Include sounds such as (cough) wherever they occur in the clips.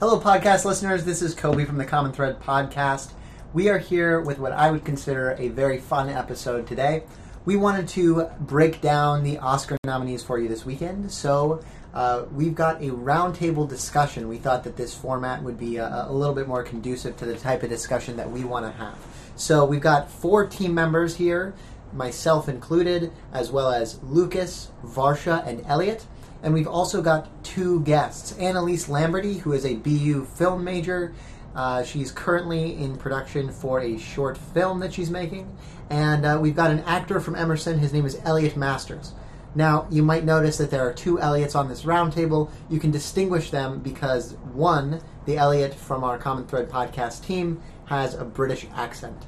Hello, podcast listeners. This is Kobe from the Common Thread podcast. We are here with what I would consider a very fun episode today. We wanted to break down the Oscar nominees for you this weekend, so uh, we've got a roundtable discussion. We thought that this format would be a, a little bit more conducive to the type of discussion that we want to have. So we've got four team members here, myself included, as well as Lucas, Varsha, and Elliot. And we've also got two guests Annalise Lamberty, who is a BU film major. Uh, she's currently in production for a short film that she's making. And uh, we've got an actor from Emerson. His name is Elliot Masters. Now, you might notice that there are two Elliots on this roundtable. You can distinguish them because one, the Elliot from our Common Thread podcast team, has a British accent.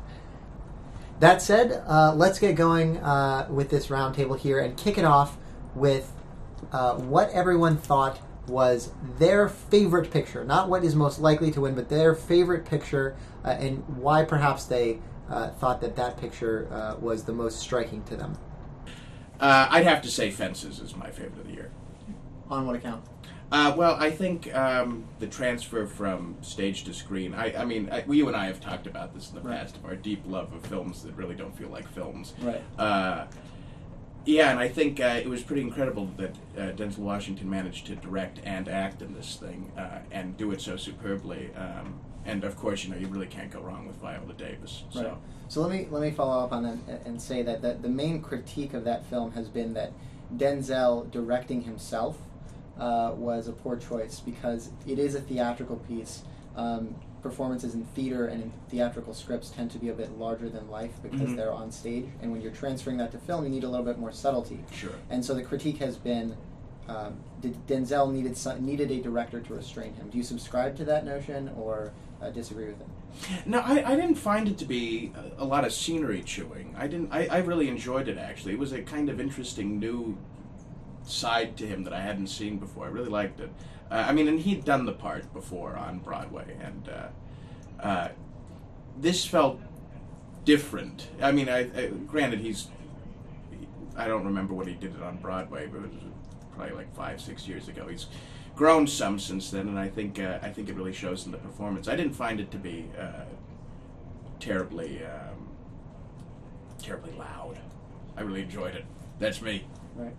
That said, uh, let's get going uh, with this roundtable here and kick it off with uh, what everyone thought was their favorite picture. Not what is most likely to win, but their favorite picture uh, and why perhaps they uh, thought that that picture uh, was the most striking to them. Uh, I'd have to say Fences is my favorite of the year. On what account? Uh, well, I think um, the transfer from stage to screen. I, I mean, I, you and I have talked about this in the Right. past of our deep love of films that really don't feel like films. Right. Yeah, and I think uh, it was pretty incredible that uh, Denzel Washington managed to direct and act in this thing uh, and do it so superbly. Um, and of course, you know, you really can't go wrong with Viola Davis. So. Right. So let me let me follow up on that and say that, that the main critique of that film has been that Denzel directing himself uh, was a poor choice because it is a theatrical piece. Um, performances in theater and in theatrical scripts tend to be a bit larger than life because Mhm. they're on stage, and when you're transferring that to film, you need a little bit more subtlety. Sure. And so the critique has been. Um, did Denzel needed some, needed a director to restrain him? Do you subscribe to that notion or uh, disagree with it? No, I, I didn't find it to be a, a lot of scenery chewing. I didn't. I, I really enjoyed it actually. It was a kind of interesting new side to him that I hadn't seen before. I really liked it. Uh, I mean, and he'd done the part before on Broadway, and uh, uh, this felt different. I mean, I, I granted he's. I don't remember what he did it on Broadway, but it was probably like five, six years ago. He's grown some since then, and I think uh, I think it really shows in the performance. I didn't find it to be uh, terribly um, terribly loud. I really enjoyed it. That's me. Right.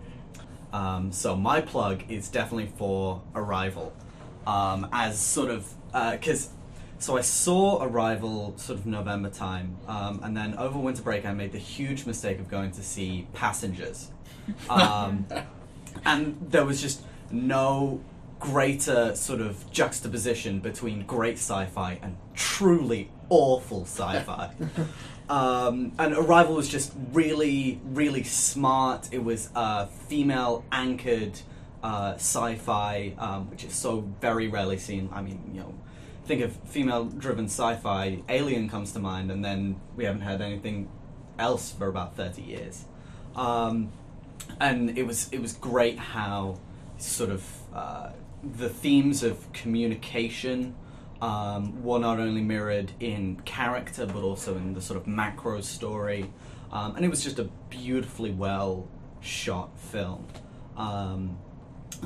Um, so my plug is definitely for Arrival, um, as sort of because so I saw Arrival sort of November time, um, and then over winter break I made the huge mistake of going to see Passengers, (laughs) um, and there was just no greater sort of juxtaposition between great sci-fi and truly awful sci-fi. (laughs) Um, and Arrival was just really, really smart. It was uh, female anchored uh, sci fi, um, which is so very rarely seen. I mean, you know, think of female driven sci fi, Alien comes to mind, and then we haven't had anything else for about 30 years. Um, and it was, it was great how sort of uh, the themes of communication um, were not only mirrored in character but also in the sort of macro story. Um, and it was just a beautifully well shot film. Um,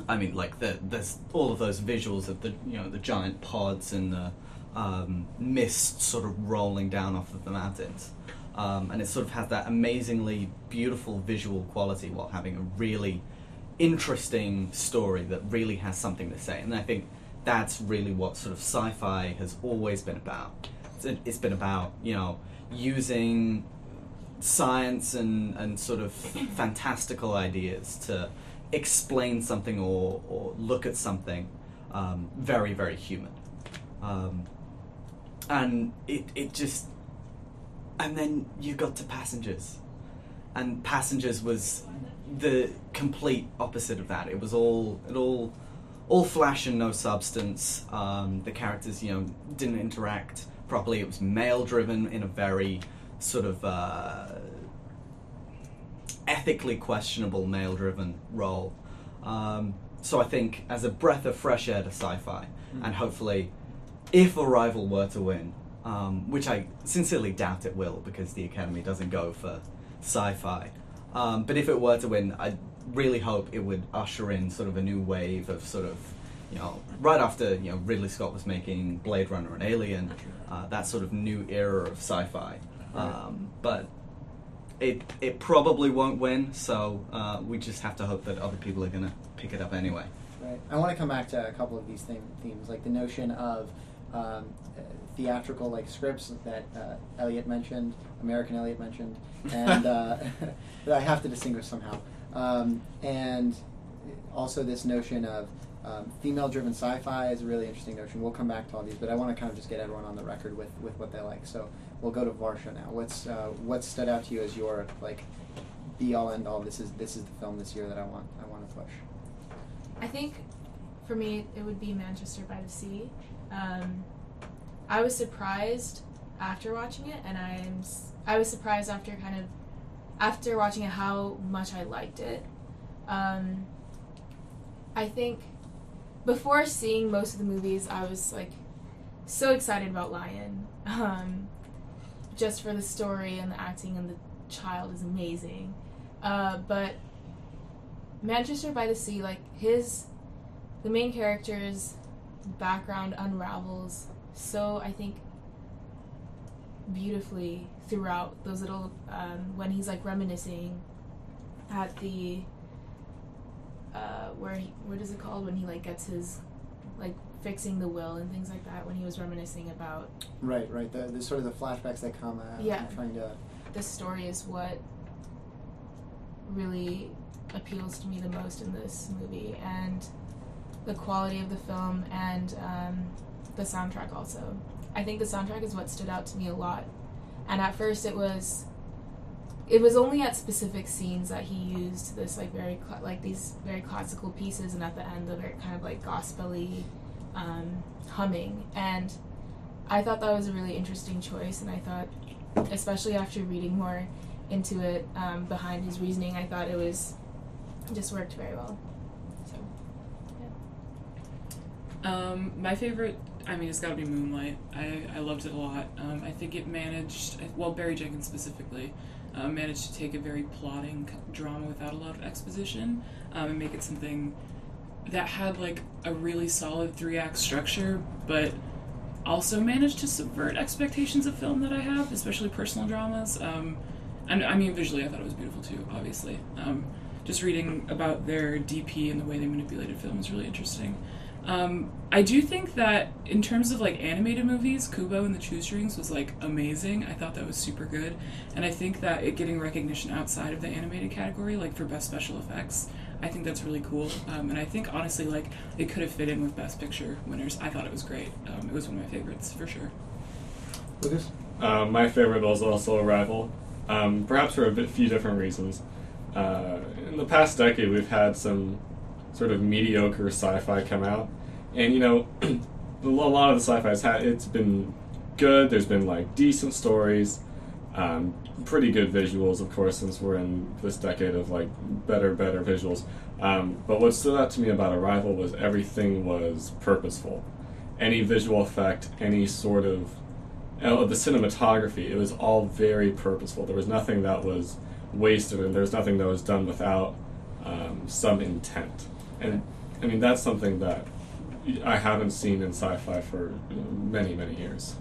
I mean, like the, there's all of those visuals of the you know the giant pods and the um, mist sort of rolling down off of the mountains, um, and it sort of has that amazingly beautiful visual quality while having a really interesting story that really has something to say. And I think that's really what sort of sci-fi has always been about. It's, been about you know using science and, and sort of fantastical ideas to explain something or, or look at something um, very very human. Um, and it, it just and then you got to passengers and passengers was the complete opposite of that it was all it all all flash and no substance. Um, the characters you know didn't interact properly. It was male driven in a very sort of uh, ethically questionable male driven role. Um, so i think as a breath of fresh air to sci-fi and hopefully if Arrival were to win, um, which I sincerely doubt it will because the Academy doesn't go for sci fi, um, but if it were to win, I really hope it would usher in sort of a new wave of sort of you know, right after you know Ridley Scott was making Blade Runner and Alien, uh, that sort of new era of sci-fi. Um, but it it probably won't win, so uh, we just have to hope that other people are going to pick it up anyway. Right. I want to come back to a couple of these theme, themes, like the notion of um, theatrical like scripts that uh, Elliot mentioned, American Elliot mentioned, and uh, (laughs) that I have to distinguish somehow. Um, and also this notion of um, female-driven sci-fi is a really interesting notion. We'll come back to all these, but I want to kind of just get everyone on the record with, with what they like. So we'll go to Varsha now. What's uh, what stood out to you as your like be all end all? This is this is the film this year that I want I want to push. I think for me it would be Manchester by the Sea. Um, I was surprised after watching it, and I'm I was surprised after kind of after watching it how much I liked it. Um, I think before seeing most of the movies, I was like so excited about Lion, um, just for the story and the acting and the child is amazing. Uh, but Manchester by the Sea, like his, the main character's background unravels so I think beautifully throughout those little um, when he's like reminiscing at the uh, where he, what is it called when he like gets his like fixing the will and things like that when he was reminiscing about Right, right. The, the sort of the flashbacks that come. Uh, Yeah. I'm trying to. this story is what really appeals to me the most in this movie and the quality of the film and um, the soundtrack also i think the soundtrack is what stood out to me a lot. And at first it was it was only at specific scenes that he used this like very cla like these very classical pieces and at the end the very kind of like gospely um, humming. And i thought that was a really interesting choice and i thought especially after reading more into it um, behind his reasoning, I thought it was just worked very well. So Um, my favorite, I mean, it's got to be Moonlight. I, I loved it a lot. Um, I think it managed, well, Barry Jenkins specifically, uh, managed to take a very plotting drama without a lot of exposition um, and make it something that had like a really solid three act structure, but also managed to subvert expectations of film that I have, especially personal dramas. Um, and I mean, visually, I thought it was beautiful too, obviously. Um, just reading about their DP and the way they manipulated film is really interesting. Um, I do think that in terms of like animated movies, Kubo and the Two Strings was like amazing. I thought that was super good, and I think that it getting recognition outside of the animated category, like for best special effects, I think that's really cool. Um, and I think honestly, like it could have fit in with Best Picture winners. I thought it was great. Um, it was one of my favorites for sure. Lucas. Uh, my favorite was also Arrival, um, perhaps for a bit, few different reasons. Uh, in the past decade, we've had some sort of mediocre sci-fi come out, and you know, (clears throat) a lot of the sci-fi's had it's been good. There's been like decent stories, um, pretty good visuals, of course, since we're in this decade of like better, better visuals. Um, but what stood out to me about Arrival was everything was purposeful. Any visual effect, any sort of uh, the cinematography, it was all very purposeful. There was nothing that was wasted, and there was nothing that was done without um, some intent. And I mean, that's something that I haven't seen in sci-fi for many, many years.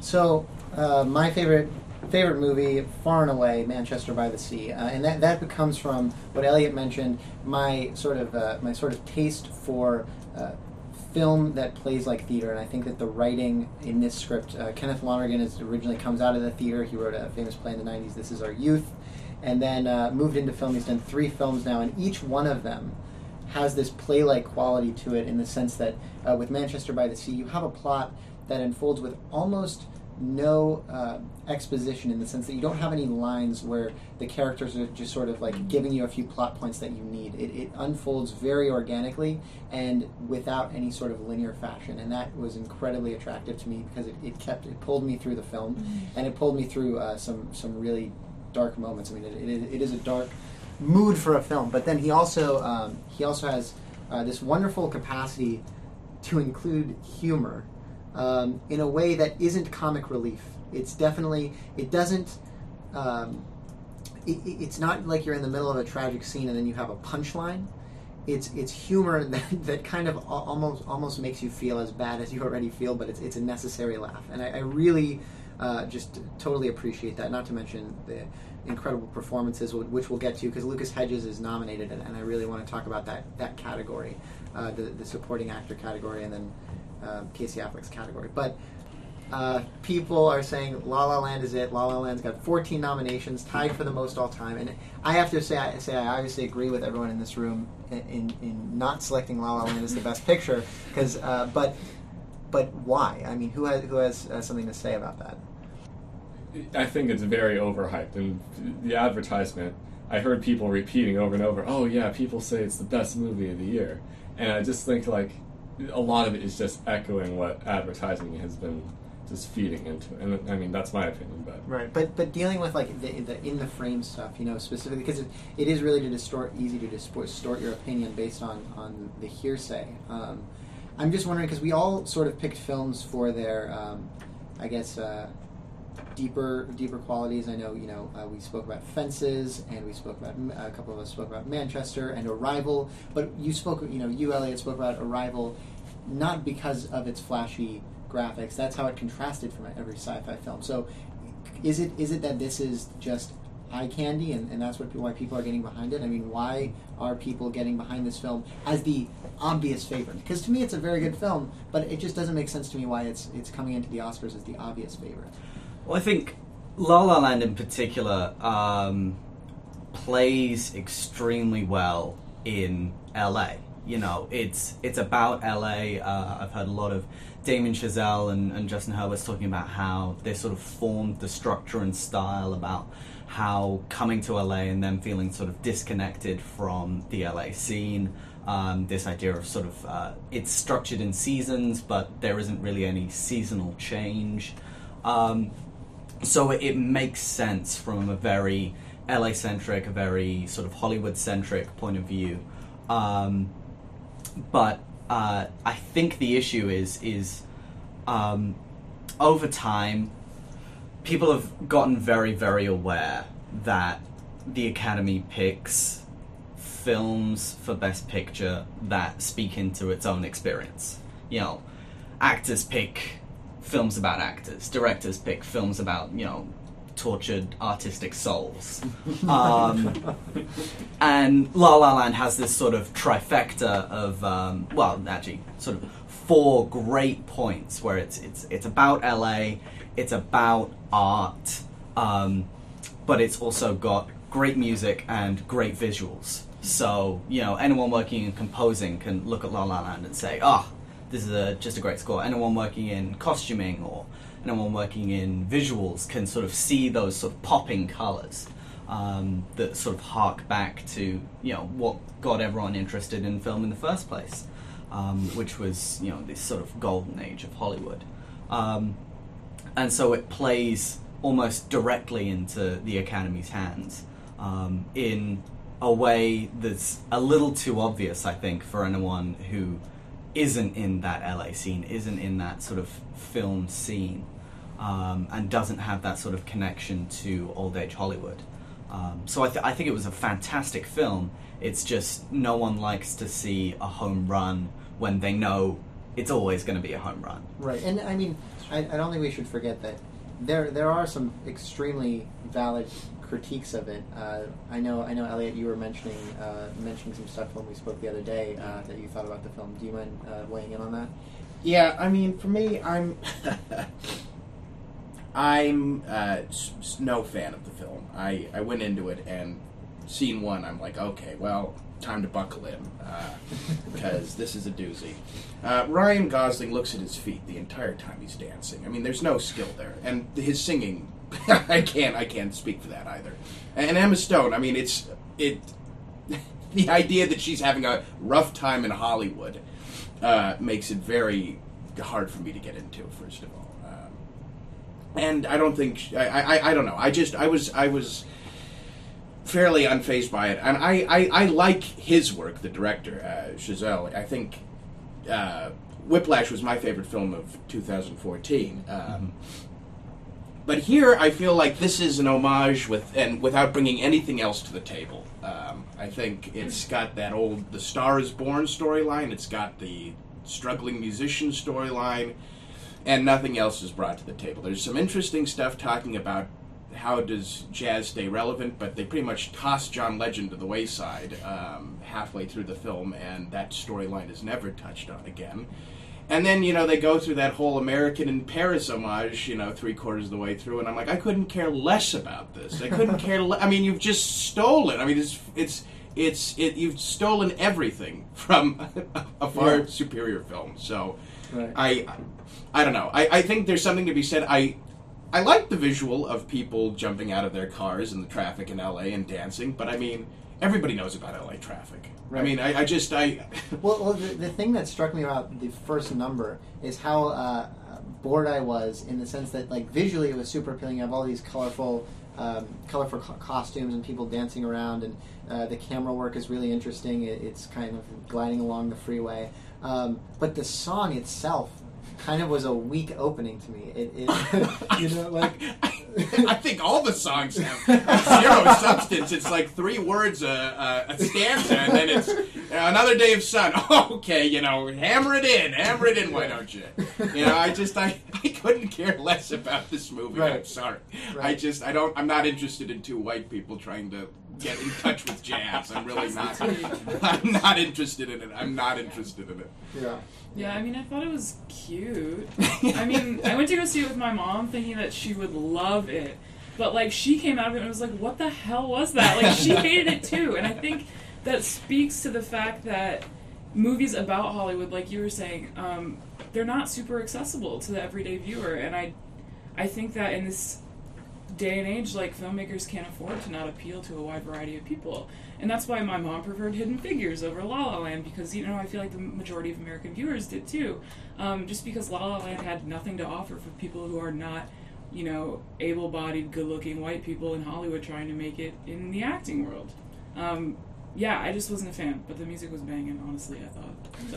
So, uh, my favorite favorite movie, far and away, Manchester by the Sea, uh, and that that comes from what Elliot mentioned. My sort of uh, my sort of taste for. Uh, film that plays like theater and i think that the writing in this script uh, kenneth lonergan is originally comes out of the theater he wrote a famous play in the 90s this is our youth and then uh, moved into film he's done three films now and each one of them has this play-like quality to it in the sense that uh, with Manchester by the Sea, you have a plot that unfolds with almost no uh, exposition in the sense that you don't have any lines where the characters are just sort of like giving you a few plot points that you need. It, it unfolds very organically and without any sort of linear fashion, and that was incredibly attractive to me because it, it kept it pulled me through the film, and it pulled me through uh, some some really dark moments. I mean, it, it, it is a dark mood for a film. But then he also um, he also has uh, this wonderful capacity to include humor um, in a way that isn't comic relief. It's definitely it doesn't. Um, it, it- it's not like you're in the middle of a tragic scene and then you have a punchline. it's it's humor (laughs) that, that kind of almost almost makes you feel as bad as you already feel, but it's it's a necessary laugh, and I, I really uh, just totally appreciate that. Not to mention the incredible performances, which we'll get to, because Lucas Hedges is nominated, and, I really want to talk about that that category, uh, the the supporting actor category, and then uh, Casey Affleck's category, but. Uh, people are saying La La Land is it. La La Land's got 14 nominations, tied for the most all time. And I have to say, I say I obviously agree with everyone in this room in, in, in not selecting La La Land as the best picture. Because, uh, but, but why? I mean, who has who has uh, something to say about that? I think it's very overhyped, and the advertisement. I heard people repeating over and over, "Oh yeah, people say it's the best movie of the year," and I just think like a lot of it is just echoing what advertising has been just feeding into. it. And I mean, that's my opinion, but Right, but but dealing with like the, the in the frame stuff, you know, specifically because it, it is really to distort, easy to distort, your opinion based on on the hearsay. Um, I'm just wondering because we all sort of picked films for their, um, I guess, uh, deeper deeper qualities. I know you know uh, we spoke about Fences, and we spoke about a couple of us spoke about Manchester and Arrival. But you spoke, you know, you Elliot spoke about Arrival, not because of its flashy graphics. That's how it contrasted from every sci-fi film. So, is it is it that this is just eye candy, and, and that's what why people are getting behind it? I mean, why are people getting behind this film as the obvious favorite? Because to me, it's a very good film, but it just doesn't make sense to me why it's it's coming into the Oscars as the obvious favorite. Well, I think La La Land in particular um, plays extremely well in LA. You know, it's it's about LA. Uh, I've heard a lot of Damien Chazelle and, and Justin Hurwitz talking about how they sort of formed the structure and style about how coming to LA and then feeling sort of disconnected from the LA scene. Um, this idea of sort of uh, it's structured in seasons, but there isn't really any seasonal change. Um, so it, it makes sense from a very LA centric, a very sort of Hollywood centric point of view. Um, but uh, I think the issue is is um, over time, people have gotten very very aware that the Academy picks films for Best Picture that speak into its own experience. You know, actors pick films about actors. Directors pick films about you know tortured artistic souls. (laughs) Um, and La La Land has this sort of trifecta of um, well, actually, sort of four great points where it's it's it's about LA, it's about art, um, but it's also got great music and great visuals. So you know, anyone working in composing can look at La La Land and say, "Ah, this is a, just a great score." Anyone working in costuming or anyone working in visuals can sort of see those sort of popping colors um, that sort of hark back to you know what got everyone interested in film in the first place, um, which was you know this sort of golden age of Hollywood, um, and so it plays almost directly into the Academy's hands um, in a way that's a little too obvious, I think, for anyone who isn't in that LA scene, isn't in that sort of film scene, um, and doesn't have that sort of connection to old age Hollywood. Um, so I, th- I think it was a fantastic film. It's just no one likes to see a home run when they know it's always going to be a home run. Right, and I mean, I, I don't think we should forget that there there are some extremely valid critiques of it. Uh, I know, I know, Elliot, you were mentioning uh, mentioning some stuff when we spoke the other day uh, that you thought about the film. Do you mind uh, weighing in on that? Yeah, I mean, for me, I'm (laughs) I'm uh, s- s- no fan of the film. I, I went into it and scene one, I'm like, okay, well, time to buckle in (laughs) because this is a doozy. Uh, Ryan Gosling looks at his feet the entire time he's dancing. I mean, there's no skill there, and his singing, (laughs) I can't I can't speak for that either. And Emma Stone, I mean, it's it. (laughs) the idea that she's having a rough time in Hollywood uh, makes it very hard for me to get into. First of all, um, and I don't think sh- I, I I don't know. I just I was I was fairly unfazed by it, and I I, I like his work, the director uh, Chazelle. I think uh, Whiplash was my favorite film of 2014. Um, But here, I feel like this is an homage with, and without bringing anything else to the table. Um, I think it's got that old The Star is Born storyline, it's got the struggling musician storyline, and nothing else is brought to the table. There's some interesting stuff talking about how does jazz stay relevant, but they pretty much toss John Legend to the wayside um, halfway through the film, and that storyline is never touched on again. And then, you know, they go through that whole American in Paris homage, you know, three quarters of the way through, and I'm like, I couldn't care less about this. I couldn't (laughs) care. Le- I mean, you've just stolen. I mean, it's it's it's it. You've stolen everything from (laughs) a far Yeah. superior film. So, Right. I I don't know. I, I think there's something to be said. I I like the visual of people jumping out of their cars in the traffic in LA and dancing, but I mean, everybody knows about LA traffic. I mean, I, I just I (laughs) Well, well the, the thing that struck me about the first number is how uh, bored I was in the sense that, like, visually it was super appealing. You have all these colorful, um, colorful co- costumes and people dancing around, and uh, the camera work is really interesting. It, it's kind of gliding along the freeway, um, but the song itself kind of was a weak opening to me. It, it (laughs) you know, like. I think all the songs have zero (laughs) substance. It's like three words a, a, a stanza, and then it's another day of sun. (laughs) Okay, you know, hammer it in, hammer it in. Why don't you? You know, I just I, I couldn't care less about this movie. I'm Right. sorry. I just I don't I'm not interested in two white people trying to get in touch with jazz. I'm really not. (laughs) I'm not interested in it. I'm not interested in it. yeah. Yeah, I mean, I thought it was cute. (laughs) I mean, I went to go see it with my mom thinking that she would love it. But, like, she came out of it and was like, what the hell was that? Like, she (laughs) hated it too. And I think that speaks to the fact that movies about Hollywood, like you were saying, um, they're not super accessible to the everyday viewer. And I, I think that in this day and age, like, filmmakers can't afford to not appeal to a wide variety of people. And that's why my mom preferred Hidden Figures over La La Land because you know I feel like the majority of American viewers did too. Um, just because La La Land had nothing to offer for people who are not, you know, able-bodied, good-looking white people in Hollywood trying to make it in the acting world. Um, yeah, I just wasn't a fan, but the music was banging. Honestly, I thought. So,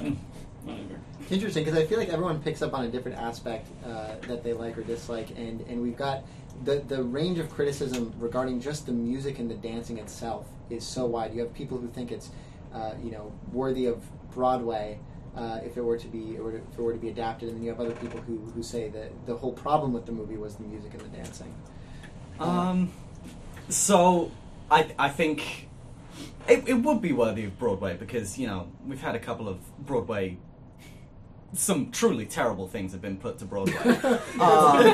whatever. Interesting because I feel like everyone picks up on a different aspect uh, that they like or dislike, and, and we've got the the range of criticism regarding just the music and the dancing itself is so wide. You have people who think it's uh, you know worthy of Broadway uh, if it were to be or if it were to be adapted, and then you have other people who, who say that the whole problem with the movie was the music and the dancing. Um, so I I think it, it would be worthy of Broadway because you know we've had a couple of Broadway. Some truly terrible things have been put to Broadway. (laughs) um,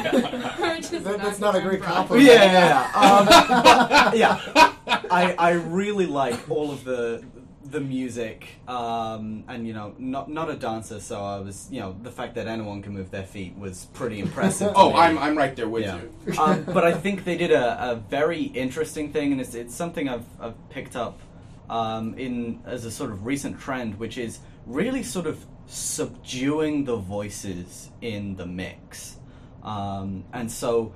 That- that's not a great compliment. yeah, yeah, yeah. (laughs) Um, yeah. I, I really like all of the the music, um, and you know, not not a dancer, so I was, you know, the fact that anyone can move their feet was pretty impressive. Oh, me. I'm I'm right there with Yeah. you. um, but I think they did a, a very interesting thing, and it's, it's something I've, I've picked up um, in as a sort of recent trend, which is really sort of subduing the voices in the mix. Um, and so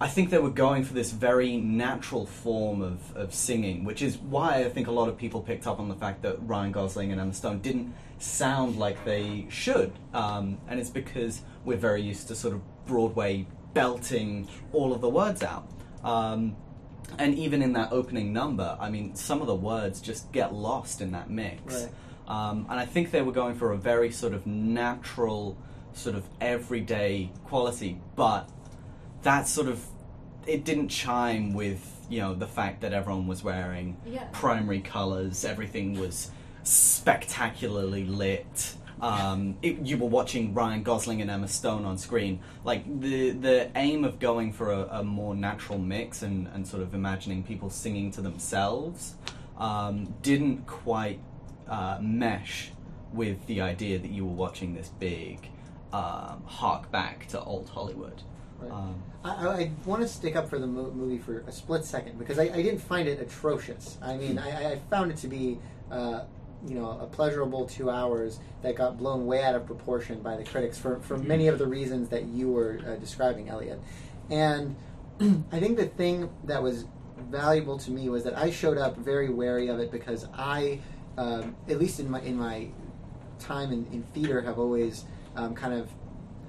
I think they were going for this very natural form of, of singing, which is why I think a lot of people picked up on the fact that Ryan Gosling and Emma Stone didn't sound like they should. Um, and it's because we're very used to sort of Broadway belting all of the words out. Um, and even in that opening number, I mean, some of the words just get lost in that mix. Right. Um, and I think they were going for a very sort of natural, sort of everyday quality, but that sort of it didn't chime with you know the fact that everyone was wearing Yeah. primary colors, everything was spectacularly lit. Um, it, you were watching Ryan Gosling and Emma Stone on screen. Like the the aim of going for a, a more natural mix and, and sort of imagining people singing to themselves um, didn't quite uh, mesh with the idea that you were watching this big um, hark back to old Hollywood. Right. Um, I, I, want to stick up for the mo- movie for a split second because I, I didn't find it atrocious. I mean, I, I found it to be, uh, you know, a pleasurable two hours that got blown way out of proportion by the critics for, for many of the reasons that you were uh, describing, Elliot. And (clears throat) I think the thing that was valuable to me was that I showed up very wary of it because I, um, at least in my in my time in, in theater, have always um, kind of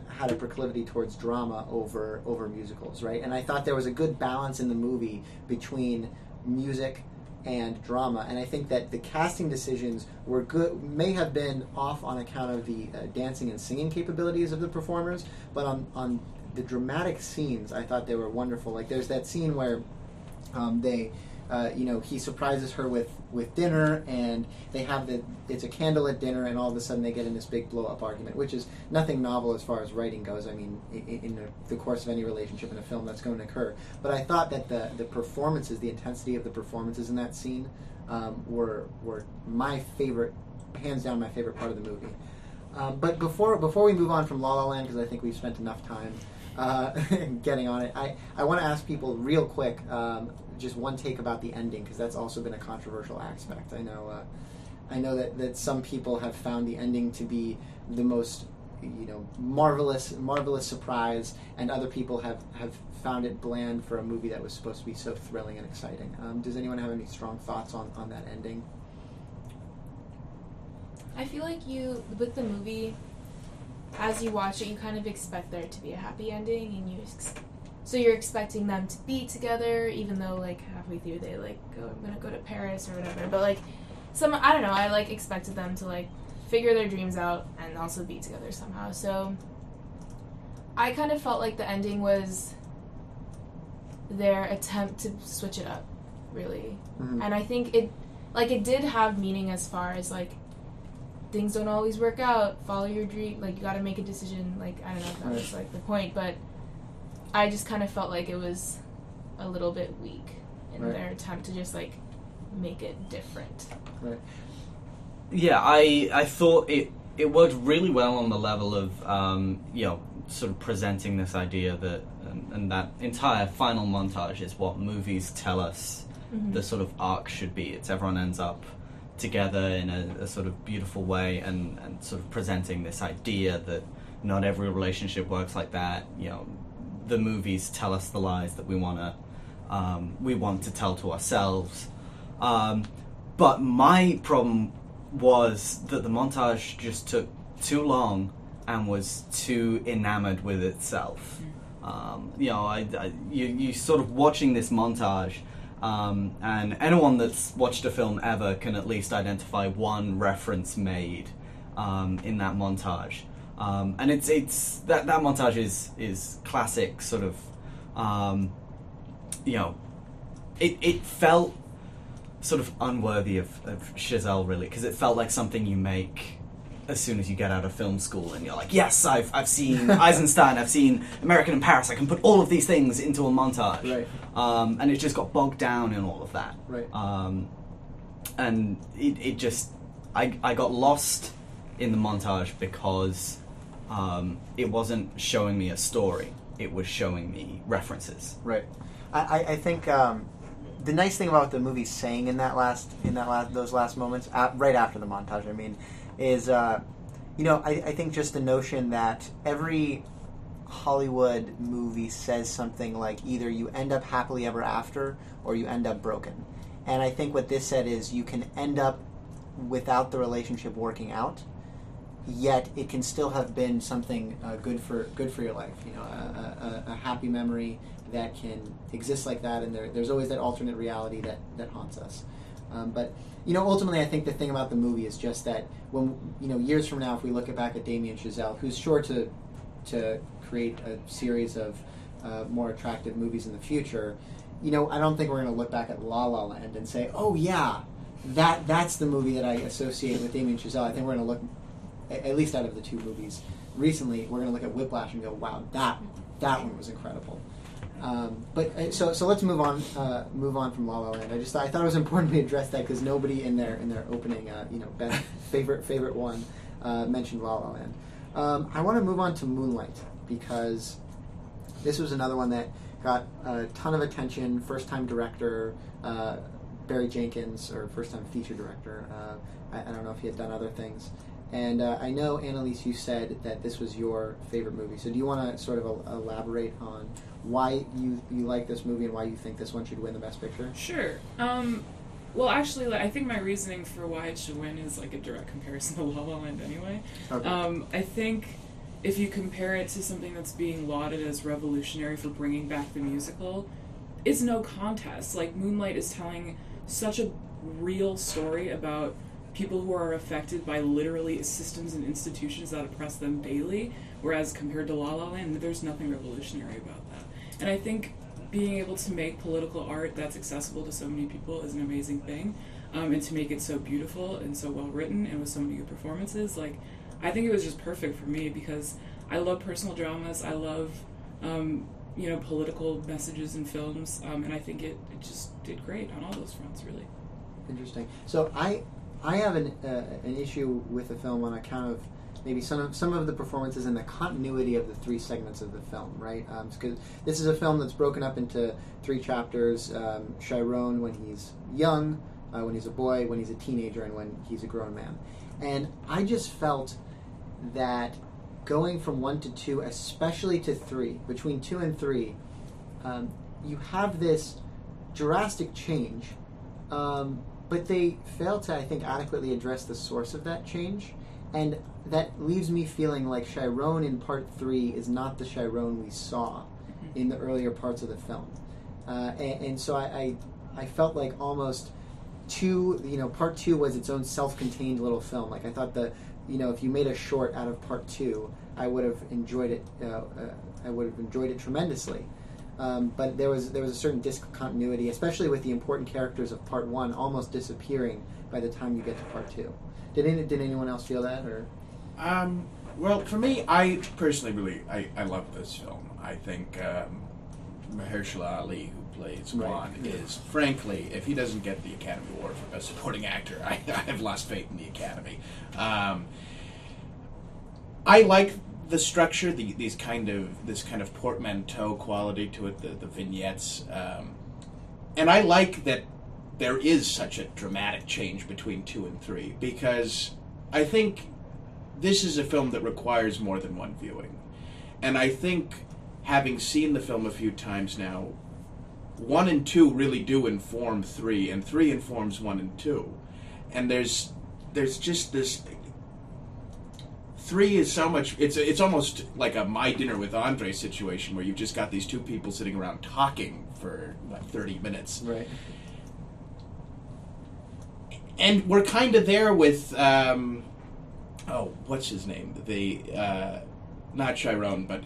had a proclivity towards drama over over musicals, right? And I thought there was a good balance in the movie between music and drama. And I think that the casting decisions were good, may have been off on account of the uh, dancing and singing capabilities of the performers, but on on the dramatic scenes, I thought they were wonderful. Like there's that scene where um, they. Uh, you know, he surprises her with, with dinner, and they have the it's a candlelit dinner, and all of a sudden they get in this big blow up argument, which is nothing novel as far as writing goes. I mean, in, in the, course of any relationship in a film, that's going to occur. But I thought that the the performances, the intensity of the performances in that scene, um, were were my favorite, hands down, my favorite part of the movie. Um, but before before we move on from La La Land, because I think we've spent enough time uh, (laughs) getting on it, I, I want to ask people real quick um, just one take about the ending because that's also been a controversial aspect. I know uh, I know that, that some people have found the ending to be the most you know marvelous marvelous surprise, and other people have, have found it bland for a movie that was supposed to be so thrilling and exciting. Um, does anyone have any strong thoughts on, on that ending? I feel like you with the movie, as you watch it, you kind of expect there to be a happy ending, and you ex- so you're expecting them to be together, even though like halfway through they like go, I'm gonna go to Paris or whatever. But like some, I don't know, I like expected them to like figure their dreams out and also be together somehow. So I kind of felt like the ending was their attempt to switch it up, really. Mhm. And I think it, like, it did have meaning as far as like things don't always work out. Follow your dream. Like you got to make a decision. Like I don't know if that was like the point, but I just kind of felt like it was a little bit weak in Right. their attempt to just like make it different. Right. Yeah, I I thought it it worked really well on the level of um, you know sort of presenting this idea that and, and that entire final montage is what movies tell us Mhm. the sort of arc should be. It's everyone ends up together in a, a sort of beautiful way and, and sort of presenting this idea that not every relationship works like that. You know, the movies tell us the lies that we wanna um, we want to tell to ourselves. Um, but my problem was that the montage just took too long and was too enamored with itself. Um, you know, I, I, you, you sort of watching this montage, um, and anyone that's watched a film ever can at least identify one reference made um, in that montage. Um, and it's it's that that montage is is classic sort of, um, you know, it it felt sort of unworthy of, of Chazelle really because it felt like something you make as soon as you get out of film school and you're like yes I've, I've seen (laughs) Eisenstein I've seen American in Paris I can put all of these things into a montage Right. um, and it just got bogged down in all of that Right. um, and it, it just I, I got lost in the montage because um, it wasn't showing me a story. It was showing me references. Right. I, I, think um, the nice thing about the movie saying in that last in that last those last moments, uh, right after the montage, I mean, is uh, you know I, I think just the notion that every Hollywood movie says something like either you end up happily ever after or you end up broken, and I think what this said is you can end up without the relationship working out yet it can still have been something uh, good for good for your life. You know, a, a, a happy memory that can exist like that, and there, there's always that alternate reality that that haunts us. Um, but you know, ultimately, I think the thing about the movie is just that when you know years from now, if we look back at Damien Chazelle, who's sure to to create a series of uh, more attractive movies in the future, you know, I don't think we're going to look back at La La Land and say, "Oh yeah, that that's the movie that I associate with Damien Chazelle." I think we're going to look at least out of the two movies recently, we're going to look at Whiplash and go, "Wow, that that one was incredible." Um, but uh, so so let's move on uh, move on from La La Land. I just I thought it was important to address that because nobody in their in their opening uh, you know best favorite favorite one uh, mentioned La La Land. Um, I want to move on to Moonlight because this was another one that got a ton of attention. First time director uh, Barry Jenkins, or first time feature director. Uh, I, I don't know if he had done other things. And uh, I know, Annalise, you said that this was your favorite movie. So do you want to sort of el- elaborate on why you, you like this movie and why you think this one should win the Best Picture? Sure. Um, well, actually, like, I think my reasoning for why it should win is like a direct comparison to (laughs) La La Land anyway. Okay. Um, I think if you compare it to something that's being lauded as revolutionary for bringing back the musical, it's no contest. Like Moonlight is telling such a real story about people who are affected by literally systems and institutions that oppress them daily. Whereas compared to La La Land, there's nothing revolutionary about that. And I think being able to make political art that's accessible to so many people is an amazing thing. Um, and to make it so beautiful and so well written and with so many good performances, like I think it was just perfect for me because I love personal dramas. I love um, you know political messages in films, um, and I think it, it just did great on all those fronts. Really. Interesting. So I I have an uh, an issue with the film on account of maybe some of some of the performances and the continuity of the three segments of the film, right? Because this is a film that's broken up into three chapters: um, Chiron when he's young, uh, when he's a boy, when he's a teenager, and when he's a grown man. And I just felt that going from one to two, especially to three, between two and three, um, you have this drastic change, um, but they fail to, I think, adequately address the source of that change. And that leaves me feeling like Chiron in part three is not the Chiron we saw in the earlier parts of the film. Uh, and, and, so I, I, I felt like almost two, you know, part two was its own self-contained little film. Like I thought the, you know, if you made a short out of part two, I would have enjoyed it. Uh, uh, I would have enjoyed it tremendously. Um, but there was there was a certain discontinuity, especially with the important characters of part one almost disappearing by the time you get to part two. Did any, did anyone else feel that or? Um, well, for me, I personally really I, I love this film. I think um, Mahershala Ali, who plays Right. Juan, is frankly, if he doesn't get the Academy Award for Best Supporting Actor, (laughs) I, I have lost faith in the Academy. Um, I like the structure, the, these kind of this kind of portmanteau quality to it, the, the vignettes, um, and I like that there is such a dramatic change between two and three because I think this is a film that requires more than one viewing, and I think having seen the film a few times now, one and two really do inform three, and three informs one and two, and there's there's just this three is so much it's it's almost like a my dinner with andre situation where you've just got these two people sitting around talking for like 30 minutes. Right. and we're kind of there with um, oh what's his name? The uh, not chiron but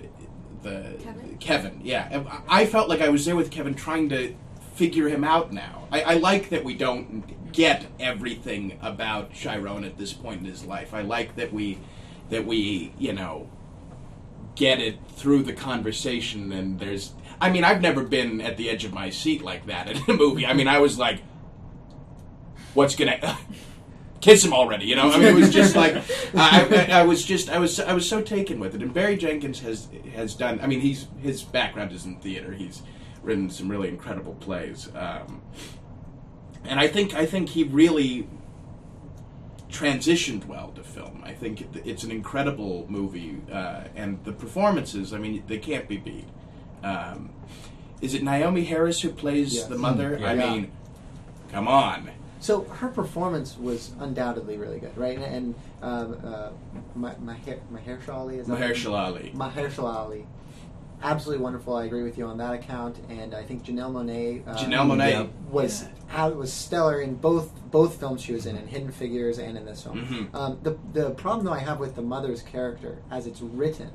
the Kevin? kevin yeah. I- i felt like i was there with kevin trying to figure him out now. I, I like that we don't get everything about chiron at this point in his life. I like that we that we you know get it through the conversation and there's i mean i've never been at the edge of my seat like that in a movie. I mean i was like what's gonna (laughs) kiss him already you know? I mean it was just like I, I, I was just i was i was so taken with it. And barry jenkins has has done i mean he's his background is in theater. He's written some really incredible plays. Um, and i think i think he really transitioned well to film i think it, it's an incredible movie uh, and the performances i mean they can't be beat um, is it naomi harris who plays Yes. the mother i Yeah. mean come on So her performance was undoubtedly really good, right? And, and um, uh, Maher- Mahershala Ali is that her name? Mahershala Ali. Mahershala Ali, absolutely wonderful. I agree with you on that account, and I think Janelle Monae. Um, Janelle Monae. yeah. was out was stellar in both both films she was in, in Hidden Figures and in this film. Mhm. Um, the the problem though I have with the mother's character as it's written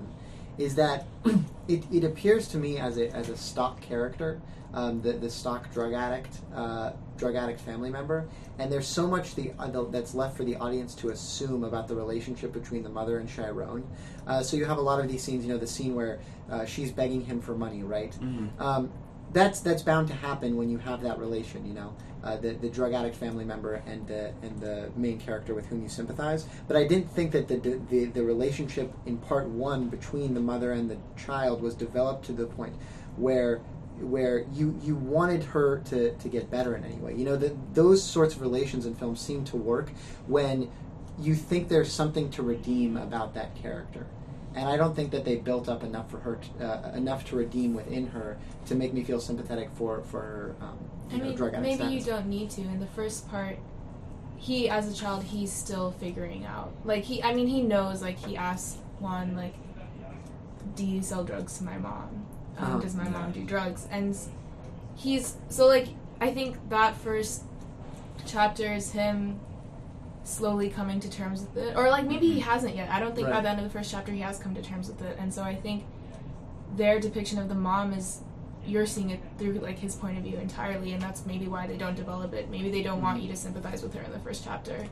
is that (clears throat) it, it appears to me as a as a stock character, um, the the stock drug addict uh, drug addict family member, and there's so much the, uh, the that's left for the audience to assume about the relationship between the mother and Chiron. Uh, so you have a lot of these scenes, you know, the scene where uh, she's begging him for money, right? Um, that's that's bound to happen when you have that relation, you know, uh, the the drug addict family member and the and the main character with whom you sympathize. But I didn't think that the the the relationship in part one between the mother and the child was developed to the point where where you you wanted her to to get better in any way. You know, that those sorts of relations in films seem to work when you think there's something to redeem about that character and I don't think that they built up enough for her, to, uh, enough to redeem within her to make me feel sympathetic for for her, um, you I know, mean, drug maybe you don't need to. In the first part, he, as a child, he's still figuring out. Like he, I mean, he knows. Like he asks Juan, like, "Do you sell drugs to my mom? Um, Uh-huh. Does my mom do drugs?" And he's so like, I think that first chapter is him slowly coming to terms with it, or like maybe he hasn't yet. I don't think by the end of the first chapter he has come to terms with it, and so I think their depiction of the mom is you're seeing it through like his point of view entirely, and that's maybe why they don't develop it. Maybe they don't want you to sympathize with her in the first chapter,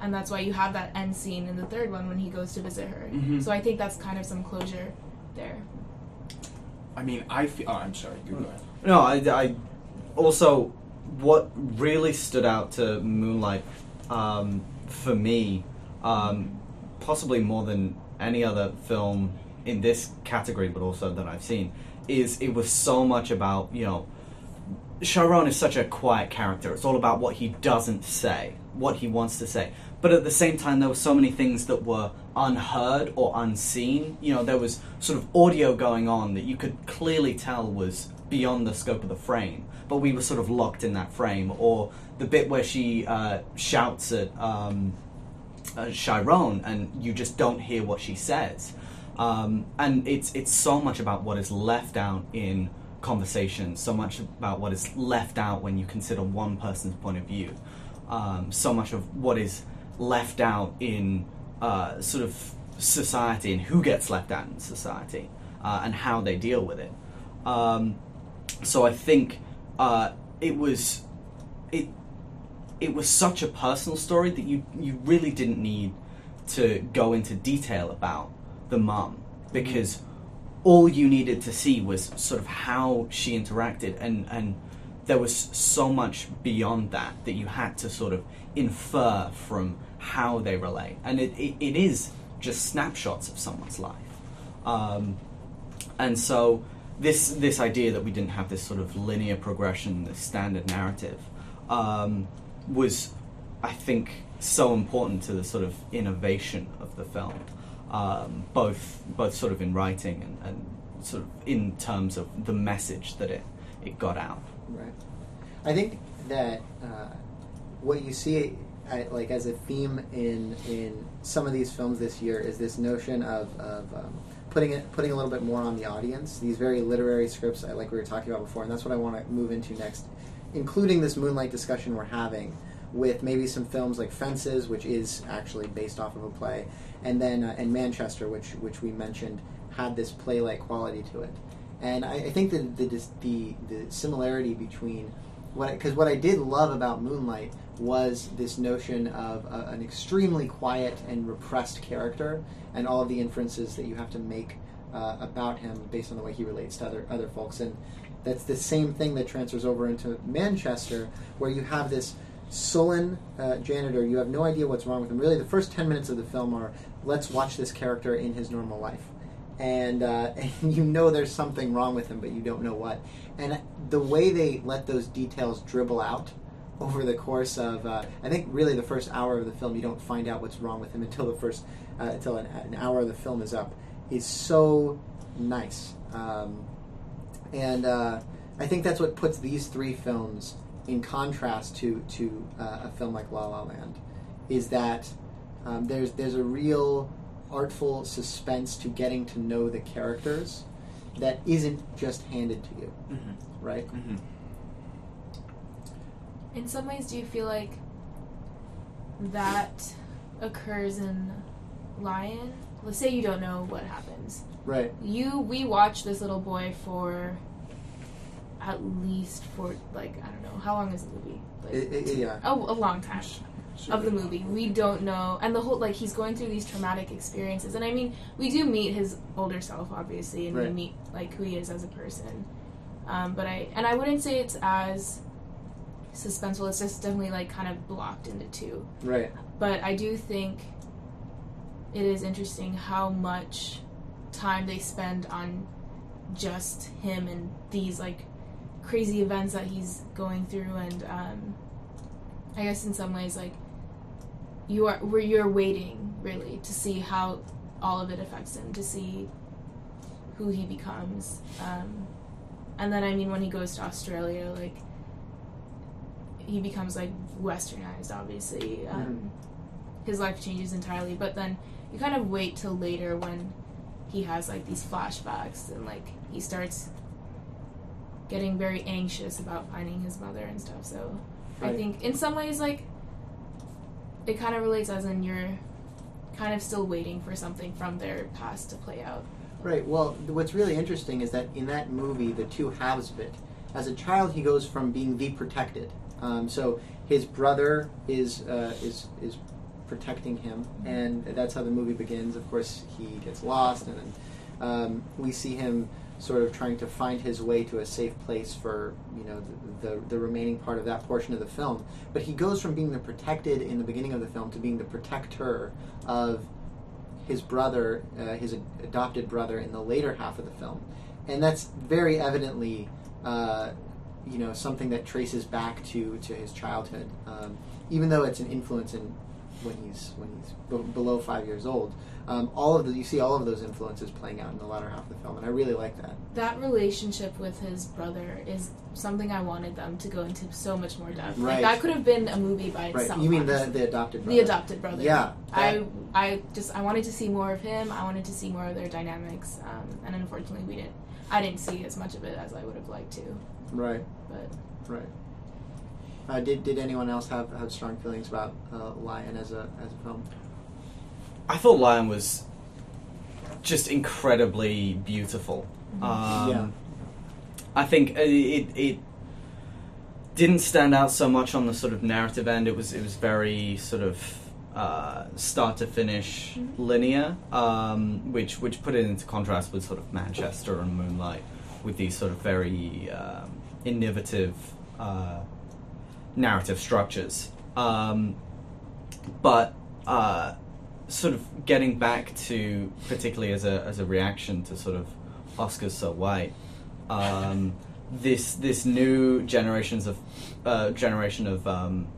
and that's why you have that end scene in the third one when he goes to visit her. Mhm. So I think that's kind of some closure there. I mean, I feel. Oh, I'm sorry. Go ahead. No, I, I also what really stood out to Moonlight um, for me, um, possibly more than any other film in this category, but also that I've seen, is it was so much about you know. Chiron is such a quiet character. It's all about what he doesn't say, what he wants to say. But at the same time, there were so many things that were unheard or unseen. You know, there was sort of audio going on that you could clearly tell was beyond the scope of the frame, but we were sort of locked in that frame. Or the bit where she uh, shouts at um, uh, Chiron, and you just don't hear what she says. Um, and it's it's so much about what is left out in conversation, so much about what is left out when you consider one person's point of view, um, so much of what is left out in uh, sort of society and who gets left out in society uh, and how they deal with it. Um, so I think uh, it was it it was such a personal story that you you really didn't need to go into detail about the mum because all you needed to see was sort of how she interacted and and there was so much beyond that that you had to sort of infer from how they relate and it, it, it is just snapshots of someone's life um, and so this this idea that we didn't have this sort of linear progression, this standard narrative, um, was, I think, so important to the sort of innovation of the film, um, both both sort of in writing and, and sort of in terms of the message that it it got out. Right. I think that uh, what you see, uh, like as a theme in in some of these films this year, is this notion of, of um, putting it putting a little bit more on the audience. These very literary scripts, like we were talking about before, and that's what I want to move into next, including this Moonlight discussion we're having with maybe some films like Fences, which is actually based off of a play, and then uh, and Manchester, which which we mentioned had this play-like quality to it. And I, I think that the, the the similarity between what because what I did love about Moonlight was this notion of a, an extremely quiet and repressed character, and all of the inferences that you have to make uh, about him based on the way he relates to other other folks, and that's the same thing that transfers over into Manchester, where you have this sullen uh, janitor. You have no idea what's wrong with him. Really, the first ten minutes of the film are let's watch this character in his normal life and, uh, (laughs) and you know there's something wrong with him, but you don't know what. And the way they let those details dribble out over the course of, uh, I think, really the first hour of the film, you don't find out what's wrong with him until the first, uh, until an, an hour of the film is up, is so nice. Um, and uh, I think that's what puts these three films in contrast to to uh, a film like La La Land, is that um, there's there's a real artful suspense to getting to know the characters that isn't just handed to you, Mm-hmm. right? Mm-hmm. In some ways, do you feel like that occurs in Lion? Let's say you don't know what happens. Right. You, we watch this little boy for at least for like I don't know how long is the movie? Like, It- it- yeah. Oh, a long time of the movie. We don't know, and the whole like he's going through these traumatic experiences, and I mean, we do meet his older self, obviously, and we meet like who he is as a person. Um, but I and I wouldn't say it's as suspenseful. It's just definitely like kind of blocked into two. Right. But I do think it is interesting how much time they spend on just him and these like crazy events that he's going through and um, I guess in some ways like you are where you're waiting really to see how all of it affects him to see who he becomes um, and then I mean when he goes to Australia like he becomes like westernized obviously um, his life changes entirely but then you kind of wait till later when he has like these flashbacks and like he starts getting very anxious about finding his mother and stuff so Right. I think in some ways, like it kind of relates as in you're kind of still waiting for something from their past to play out. Right. Well, th- what's really interesting is that in that movie, the two halves of it. As a child, he goes from being the protected. Um, so his brother is uh, is is protecting him, and that's how the movie begins. Of course, he gets lost, and then um, we see him sort of trying to find his way to a safe place for you know the, the the remaining part of that portion of the film. But he goes from being the protected in the beginning of the film to being the protector of his brother, uh, his adopted brother, in the later half of the film, and that's very evidently, uh, you know, something that traces back to to his childhood, um, even though it's an influence in when he's when he's b- below five years old. Um, all of the you see all of those influences playing out in the latter half of the film, and I really like that. That relationship with his brother is something I wanted them to go into so much more depth. Right. Like that could have been a movie by Right? itself. You mean the honestly. the adopted brother? the adopted brother. Yeah, I I just I wanted to see more of him. I wanted to see more of their dynamics, um, and unfortunately we didn't. I didn't see as much of it as I would have liked to. Right. But Right. Uh, did did anyone else have, have strong feelings about uh, Lion as a as a film? I thought Lion was just incredibly beautiful. Um, Yeah. I think it, it it didn't stand out so much on the sort of narrative end. It was it was very sort of uh, start to finish Mhm. linear, um, which which put it into contrast with sort of Manchester and Moonlight, with these sort of very um, innovative uh, narrative structures. Um, but uh, sort of getting back to particularly as a as a reaction to sort of Oscars so white. Um, (laughs) this this new generations of uh, generation of um,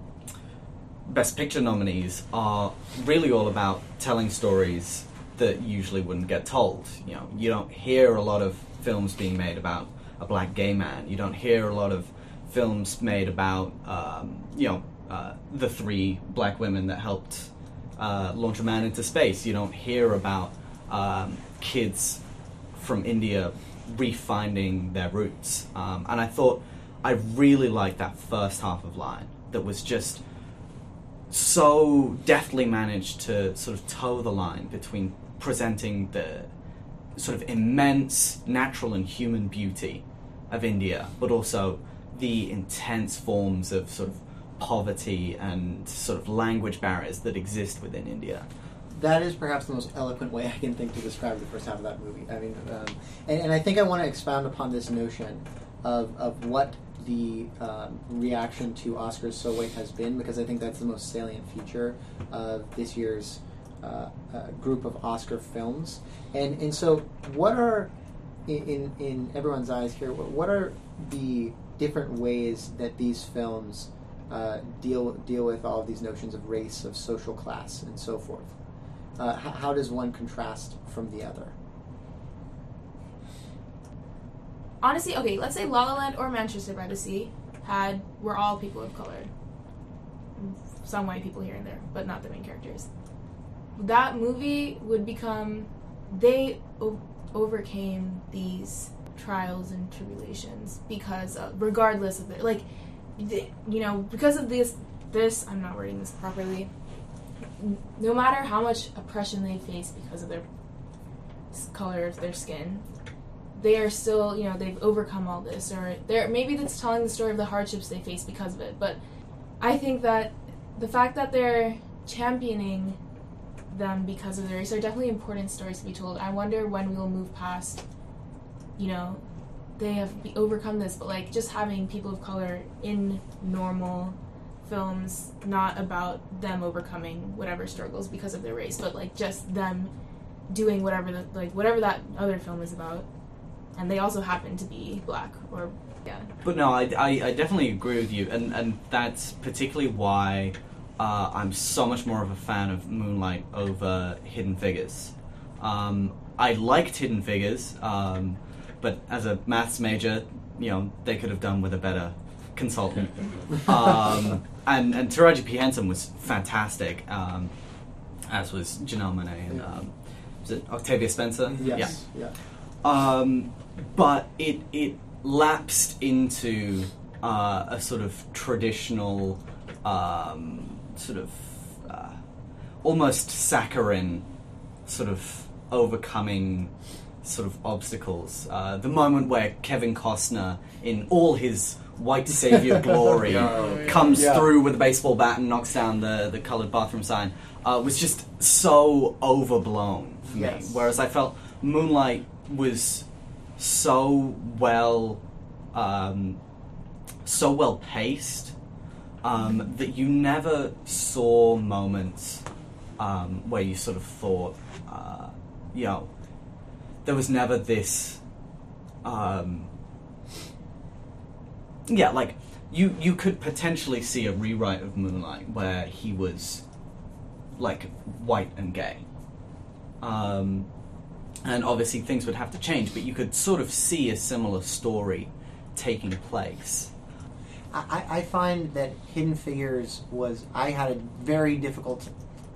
best picture nominees are really all about telling stories that usually wouldn't get told. You know, you don't hear a lot of films being made about a black gay man. You don't hear a lot of films made about um, you know uh, the three black women that helped uh, launch a man into space. You don't hear about um, kids from India refinding their roots. Um, and I thought I really liked that first half of Lion that was just so deftly managed to sort of toe the line between presenting the sort of immense natural and human beauty of India, but also the intense forms of sort of poverty and sort of language barriers that exist within India. That is perhaps the most eloquent way I can think to describe the first half of that movie. I mean, um, and, and I think I want to expound upon this notion of, of what the um, reaction to Oscars So White has been, because I think that's the most salient feature of this year's uh, uh, group of Oscar films. And and so, what are in in, in everyone's eyes here? What, what are the different ways that these films uh, deal deal with all of these notions of race, of social class, and so forth? Uh, how, how does one contrast from the other? honestly, okay, let's say La La Land or Manchester by the Sea had were all people of color. Some white people here and there, but not the main characters. That movie would become they o- overcame these trials and tribulations because of, regardless of their like you know because of this this I'm not wording this properly no matter how much oppression they face because of their color of their skin they are still, you know, they've overcome all this, or they're maybe that's telling the story of the hardships they face because of it. But I think that the fact that they're championing them because of their race are definitely important stories to be told. I wonder when we will move past, you know, they have overcome this, but like just having people of color in normal films, not about them overcoming whatever struggles because of their race, but like just them doing whatever the, like whatever that other film is about and they also happen to be black or yeah But no, I, I, I definitely agree with you, and, and that's particularly why uh, I'm so much more of a fan of Moonlight over Hidden Figures. Um, I liked Hidden Figures, um, but as a maths major, you know, they could have done with a better consultant. (laughs) um, and, and Taraji P. Henson was fantastic, um, as was Janelle Monáe and um, was it Octavia Spencer? Yeah. Yes. Yeah. Um, but it it lapsed into uh, a sort of traditional, um, sort of uh, almost saccharine, sort of overcoming sort of obstacles. Uh, the moment where Kevin Costner, in all his white savior (laughs) glory, Yeah. comes Yeah. through with a baseball bat and knocks down the, the colored bathroom sign, uh, was just so overblown for me. Whereas I felt Moonlight was so well, um, so well paced um, that you never saw moments um, where you sort of thought, uh, you know, there was never this. Um, yeah, like you you could potentially see a rewrite of Moonlight where he was like white and gay. Um, and obviously things would have to change, but you could sort of see a similar story taking place. I, I find that Hidden Figures was I had a very difficult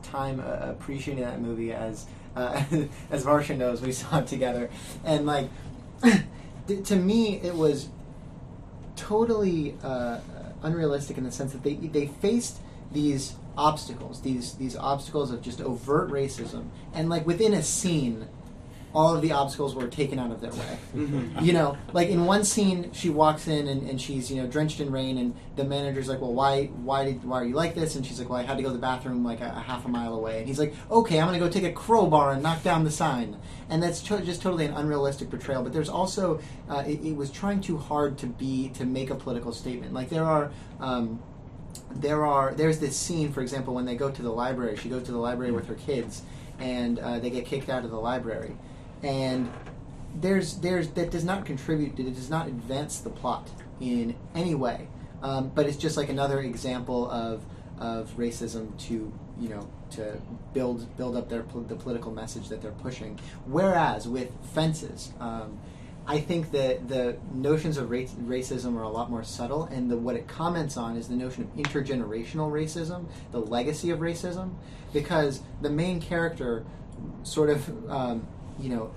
time uh, appreciating that movie as uh, (laughs) as Varsha knows we (laughs) saw it together. And like (clears throat) to me it was totally uh, unrealistic in the sense that they they faced these obstacles these these obstacles of just overt racism. And like within a scene all of the obstacles were taken out of their way (laughs) you know, like in one scene, she walks in and, and she's you know drenched in rain, and the manager's like, "Well, why why did why are you like this?" And she's like, "Well, I had to go to the bathroom like a, a half a mile away." And he's like, "Okay, I'm gonna go take a crowbar and knock down the sign." And that's to- just totally an unrealistic portrayal. But there's also uh, it, it was trying too hard to be to make a political statement. Like there are. Um, there are there's this scene, for example, when they go to the library. She goes to the library with her kids, and uh, they get kicked out of the library, and there's there's that does not contribute. It does not advance the plot in any way. Um, but it's just like another example of of racism to you know to build build up their the political message that they're pushing. Whereas with fences. Um, I think that the notions of race, racism are a lot more subtle, and the, what it comments on is the notion of intergenerational racism, the legacy of racism, because the main character sort of, um, you know,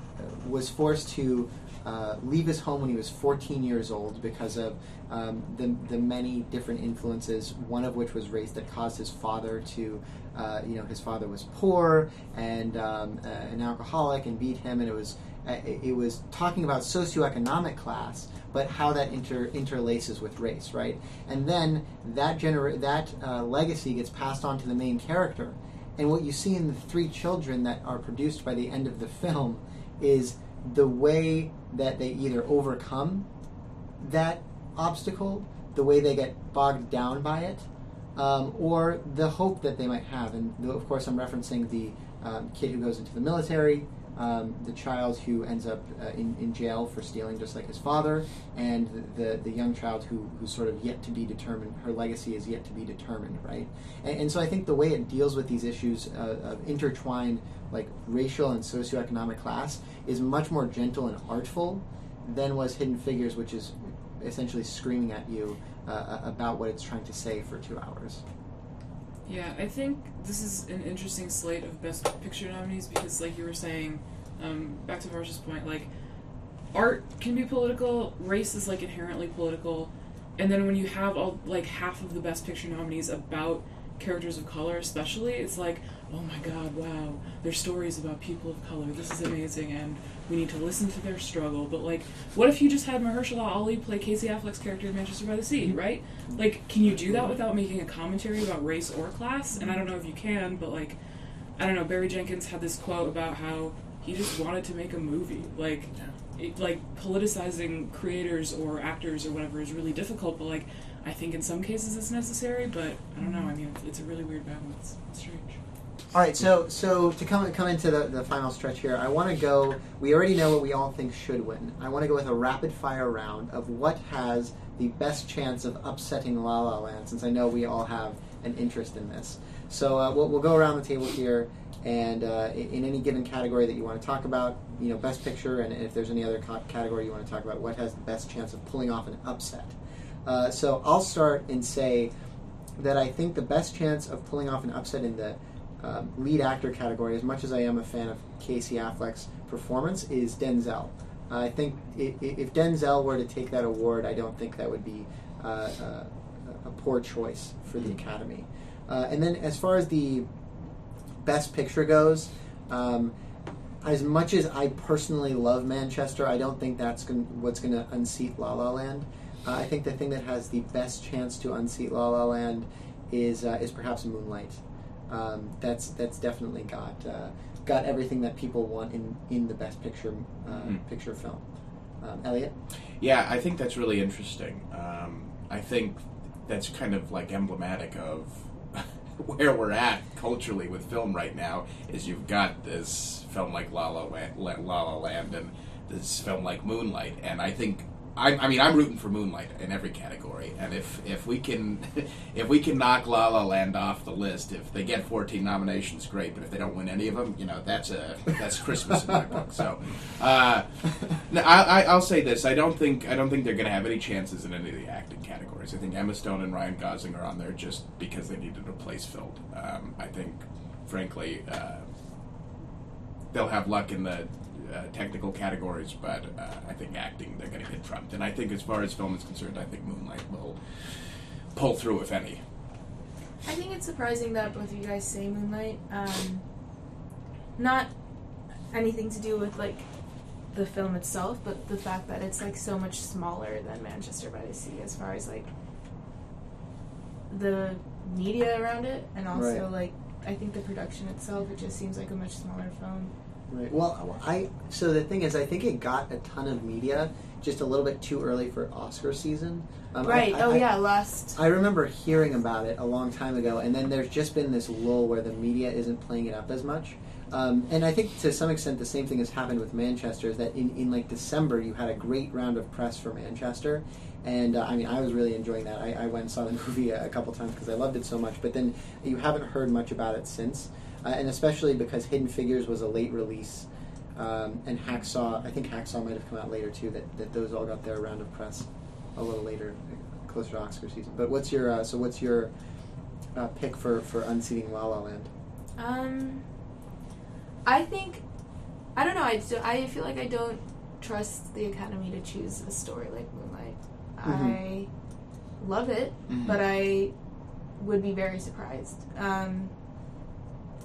was forced to uh, leave his home when he was 14 years old because of um, the, the many different influences, one of which was race that caused his father to, uh, you know, his father was poor and um, uh, an alcoholic and beat him, and it was uh, it was talking about socioeconomic class, but how that inter- interlaces with race, right? And then that genera- that uh, legacy gets passed on to the main character, and what you see in the three children that are produced by the end of the film is the way that they either overcome that obstacle, the way they get bogged down by it, um, or the hope that they might have. And of course, I'm referencing the um, kid who goes into the military, um, the child who ends up uh, in, in jail for stealing just like his father, and the, the, young child who, who's sort of yet to be determined. Her legacy is yet to be determined, right? And, and so I think the way it deals with these issues uh, of intertwined, like racial and socioeconomic class, is much more gentle and artful than was Hidden Figures, which is essentially screaming at you uh, about what it's trying to say for two hours. Yeah, I think this is an interesting slate of Best Picture nominees because, like you were saying, um, back to Varsha's point, like art can be political, race is like inherently political, and then when you have all like half of the Best Picture nominees about characters of color, especially, it's like, oh my god, wow, there's stories about people of color. This is amazing, and we need to listen to their struggle. But like, what if you just had Mahershala Ali play Casey Affleck's character in Manchester by the Sea, mm-hmm. right? Like, can you do that without making a commentary about race or class? And I don't know if you can, but like, I don't know. Barry Jenkins had this quote about how he just wanted to make a movie. Like, it, like politicizing creators or actors or whatever is really difficult. But like, I think in some cases it's necessary. But I don't know. I mean, it's a really weird balance. It's strange. All right, so so to come come into the, the final stretch here, I want to go. We already know what we all think should win. I want to go with a rapid fire round of what has the best chance of upsetting La La Land, since I know we all have an interest in this. So uh, we'll, we'll go around the table here, and uh, in, any given category that you want to talk about, you know, best picture, and if there's any other co- category you want to talk about, what has the best chance of pulling off an upset. Uh, so I'll start and say that I think the best chance of pulling off an upset in the um, lead actor category, as much as I am a fan of Casey Affleck's performance, is Denzel. I think i- i- if Denzel were to take that award, I don't think that would be uh, uh, a poor choice for the Academy. Uh, and then as far as the Best Picture goes, um, as much as I personally love Manchester, I don't think that's gon- what's going to unseat La La Land. Uh, I think the thing that has the best chance to unseat La La Land is uh, is perhaps Moonlight. Um, that's that's definitely got uh, got everything that people want in, in the Best Picture uh, Mhm. picture film. Um, Elliot, Yeah, I think that's really interesting. Um, I think that's kind of like emblematic of (laughs) where we're at culturally with film right now. Is you've got this film like La La La La Land and this film like Moonlight, and I think. I, I mean, I'm rooting for Moonlight in every category, and if, if we can (laughs) if we can knock La La Land off the list, if they get 14 nominations, great. But if they don't win any of them, you know, that's a that's Christmas in my book. So, uh, I, I, I'll say this: I don't think I don't think they're going to have any chances in any of the acting categories. I think Emma Stone and Ryan Gosling are on there just because they needed a place filled. Um, I think, frankly, uh, they'll have luck in the uh, technical categories, but uh, I think acting they're going to get trumped. And I think, as far as film is concerned, I think Moonlight will pull through, if any. I think it's surprising that both of you guys say Moonlight. Um, not anything to do with like the film itself, but the fact that it's like so much smaller than Manchester by the Sea as far as like the media around it, and also Right. like I think the production itself. It just seems like a much smaller film. Right. Well, I so the thing is, I think it got a ton of media just a little bit too early for Oscar season. Um, right. I, oh I, yeah. Last. I remember hearing about it a long time ago, and then there's just been this lull where the media isn't playing it up as much. Um, and I think to some extent the same thing has happened with Manchester. Is that in, in like December you had a great round of press for Manchester, and uh, I mean I was really enjoying that. I, I went and saw the (laughs) movie a, a couple times because I loved it so much. But then you haven't heard much about it since, uh, and especially because Hidden Figures was a late release, um, and Hacksaw I think Hacksaw might have come out later too. That, that those all got their round of press a little later, closer to Oscar season. But what's your uh, so what's your uh, pick for for unseating La La Land? Um, I think I don't know. I do, I feel like I don't trust the Academy to choose a story like Moonlight. I love it, Mhm. but I would be very surprised. Um,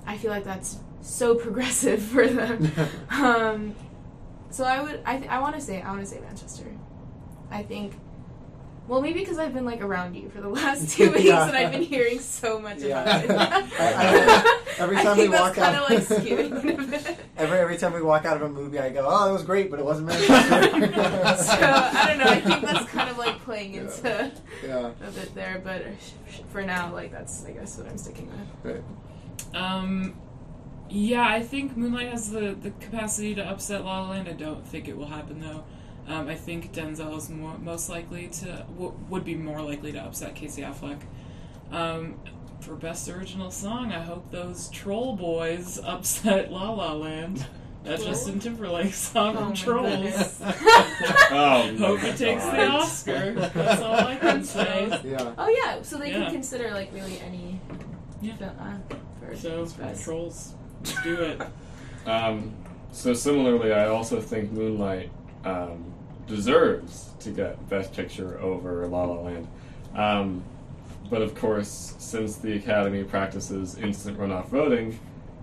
I feel like that's so progressive (laughs) for them. (laughs) um, so I would. I th- I want to say. I want to say Manchester. I think. Well, maybe because I've been like around you for the (laughs) last two weeks, Yeah. and I've been hearing so much Yeah. about it. I- I- every time we walk out- of like a. Every every time we walk out of a movie, I go, "Oh, it was great," but it wasn't Manchester. so I don't know. I think that's kind of like playing Yeah. into yeah. a bit there, but for now, like that's I guess what I'm sticking with. Right. Um, yeah, I think Moonlight has the, the capacity to upset La La Land. I don't think it will happen though. Um, I think Denzel is more, most likely to w- would be more likely to upset Casey Affleck. Um, for best original song, I hope those Troll Boys (laughs) upset La La Land. That Troll? Justin Timberlake song Oh from my Trolls. (laughs) Oh, Hope my it takes the Oscar. That's all I can (laughs) say. Yeah. Oh yeah, so they Yeah. can consider like really any. Yeah. fil- uh, for So, best. Trolls, do it. (laughs) Um, so similarly, I also think Moonlight um, deserves to get Best Picture over La La Land. Um, but of course, since the Academy practices instant runoff voting,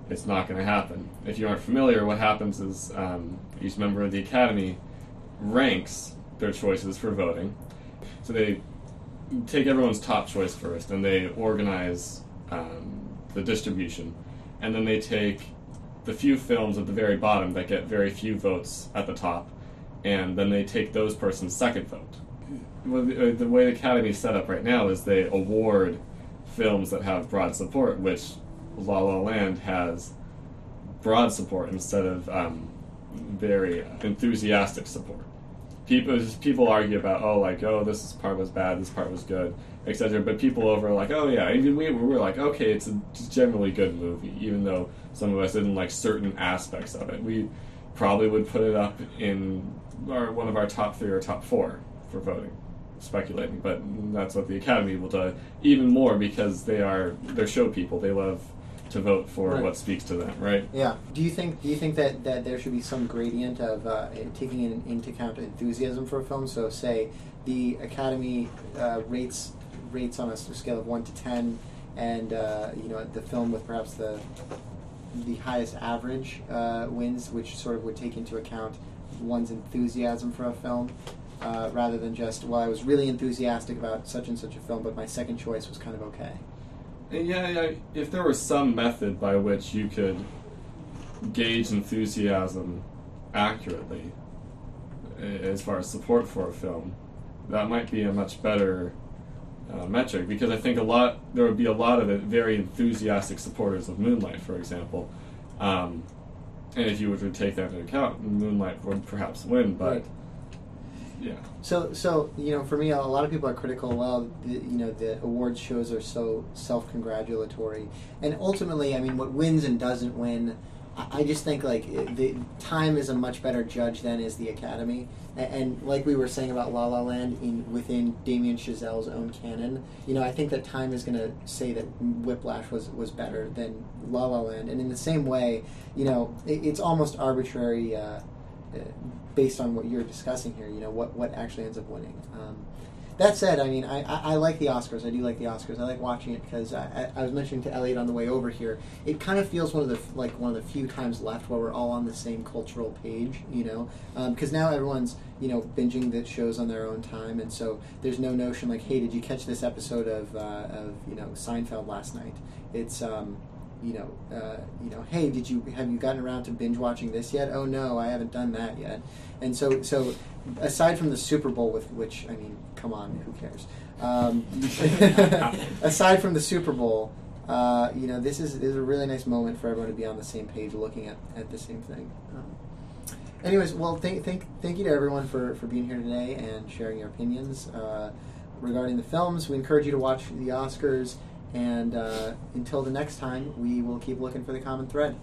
it's not going to happen. If you aren't familiar, what happens is um, each member of the Academy ranks their choices for voting. So they take everyone's top choice first, and they organize um, the distribution, and then they take the few films at the very bottom that get very few votes at the top, and then they take those persons' second vote. Uh, the way the Academy is set up right now is they award films that have broad support, which La La Land has broad support instead of um, very enthusiastic support. People people argue about oh like oh this part was bad this part was good etc. But people over like oh yeah even we we were like okay it's a generally good movie even though some of us didn't like certain aspects of it. We probably would put it up in our one of our top three or top four for voting. Speculating, but that's what the Academy will do even more because they are they're show people. They love to vote for Right. what speaks to them, right? Yeah. Do you think Do you think that, that there should be some gradient of uh, taking in, into account enthusiasm for a film? So, say the Academy uh, rates rates on a scale of one to ten, and uh, you know the film with perhaps the the highest average uh, wins, which sort of would take into account one's enthusiasm for a film. Uh, rather than just, well, I was really enthusiastic about such and such a film, but my second choice was kind of okay. Yeah, yeah, if there was some method by which you could gauge enthusiasm accurately as far as support for a film, that might be a much better uh, metric because I think a lot there would be a lot of very enthusiastic supporters of Moonlight, for example. Um, and if you were to take that into account, Moonlight would perhaps win, but Right. Yeah. So, so you know, for me, a lot of people are critical. Well, the, you know, the awards shows are so self-congratulatory, and ultimately, I mean, what wins and doesn't win, I, just think like it- the time is a much better judge than is the Academy. And, and like we were saying about La La Land, in within Damien Chazelle's own canon, you know, I think that time is going to say that Whiplash was was better than La La Land, and in the same way, you know, it, it's almost arbitrary. Uh, uh, based on what you're discussing here, you know, what, what actually ends up winning. Um, that said, I mean, I, I, I like the Oscars. I do like the Oscars. I like watching it because I, I, was mentioning to Elliot on the way over here. It kind of feels one of the like one of the few times left where we're all on the same cultural page, you know, because now everyone's you know binging the shows on their own time, and so there's no notion like, hey, did you catch this episode of uh, of you know Seinfeld last night? It's um, you know, uh, you know, hey, did you have you gotten around to binge watching this yet? Oh no, I haven't done that yet. And so, so aside from the Super Bowl, with which I mean, come on, who cares? Um, (laughs) aside from the Super Bowl, uh, you know, this is, this is a really nice moment for everyone to be on the same page, looking at, at the same thing. Um, anyways, well, thank, thank, thank you to everyone for, for being here today and sharing your opinions uh, regarding the films. We encourage you to watch the Oscars, and uh, until the next time, we will keep looking for the common thread.